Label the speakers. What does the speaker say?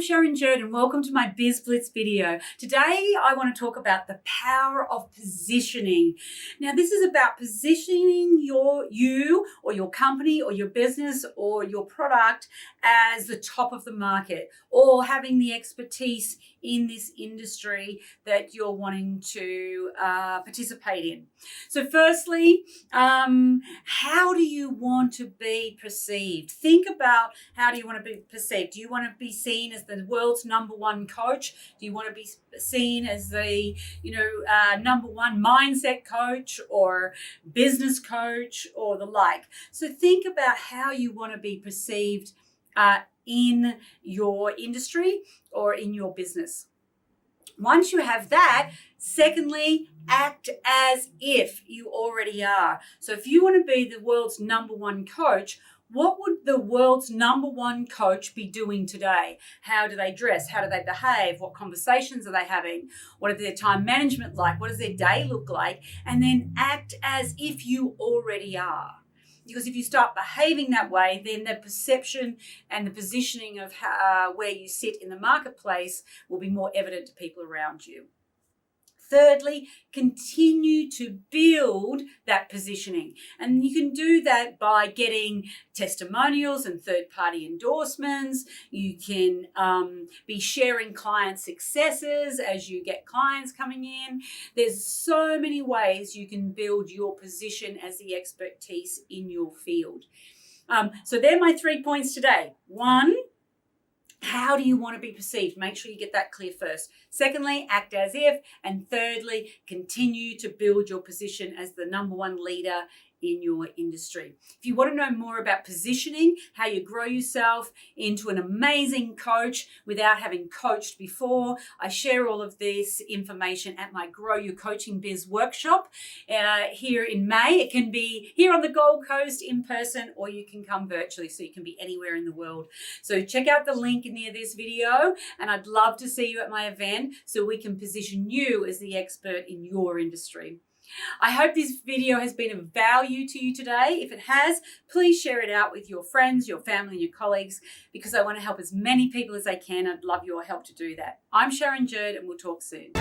Speaker 1: Sharon Jurd and welcome to my Biz Blitz video. Today I want to talk about the power of positioning. Now this is about positioning your you or your company or your business or your product as the top of the market or having the expertise in this industry that you're wanting to uh, participate in. So firstly, um, how do you want to be perceived? Think about how do you want to be perceived? Do you want to be seen as the world's number one coach? Do you want to be seen as the you know uh, number one mindset coach or business coach or the like? So think about how you want to be perceived. Uh, in your industry or in your business. Once you have that, secondly, act as if you already are. So if you want to be the world's number one coach, what would the world's number one coach be doing today? How do they dress? How do they behave? What conversations are they having? What is their time management like? What does their day look like? And then act as if you already are. Because if you start behaving that way, then the perception and the positioning of how, uh, where you sit in the marketplace will be more evident to people around you. Thirdly, continue to build that positioning. And you can do that by getting testimonials and third party endorsements. You can um, be sharing client successes as you get clients coming in. There's so many ways you can build your position as the expertise in your field. Um, so, they're my three points today. One, how do you want to be perceived? Make sure you get that clear first. Secondly, act as if. And thirdly, continue to build your position as the number one leader in your industry. If you want to know more about positioning, how you grow yourself into an amazing coach without having coached before, I share all of this information at my Grow Your Coaching Biz workshop uh, here in May. It can be here on the Gold Coast in person, or you can come virtually, so you can be anywhere in the world. So check out the link near this video, and I'd love to see you at my event so we can position you as the expert in your industry. I hope this video has been of value to you today. If it has, please share it out with your friends, your family, your colleagues because I want to help as many people as I can. I'd love your help to do that. I'm Sharon Jurd, and we'll talk soon.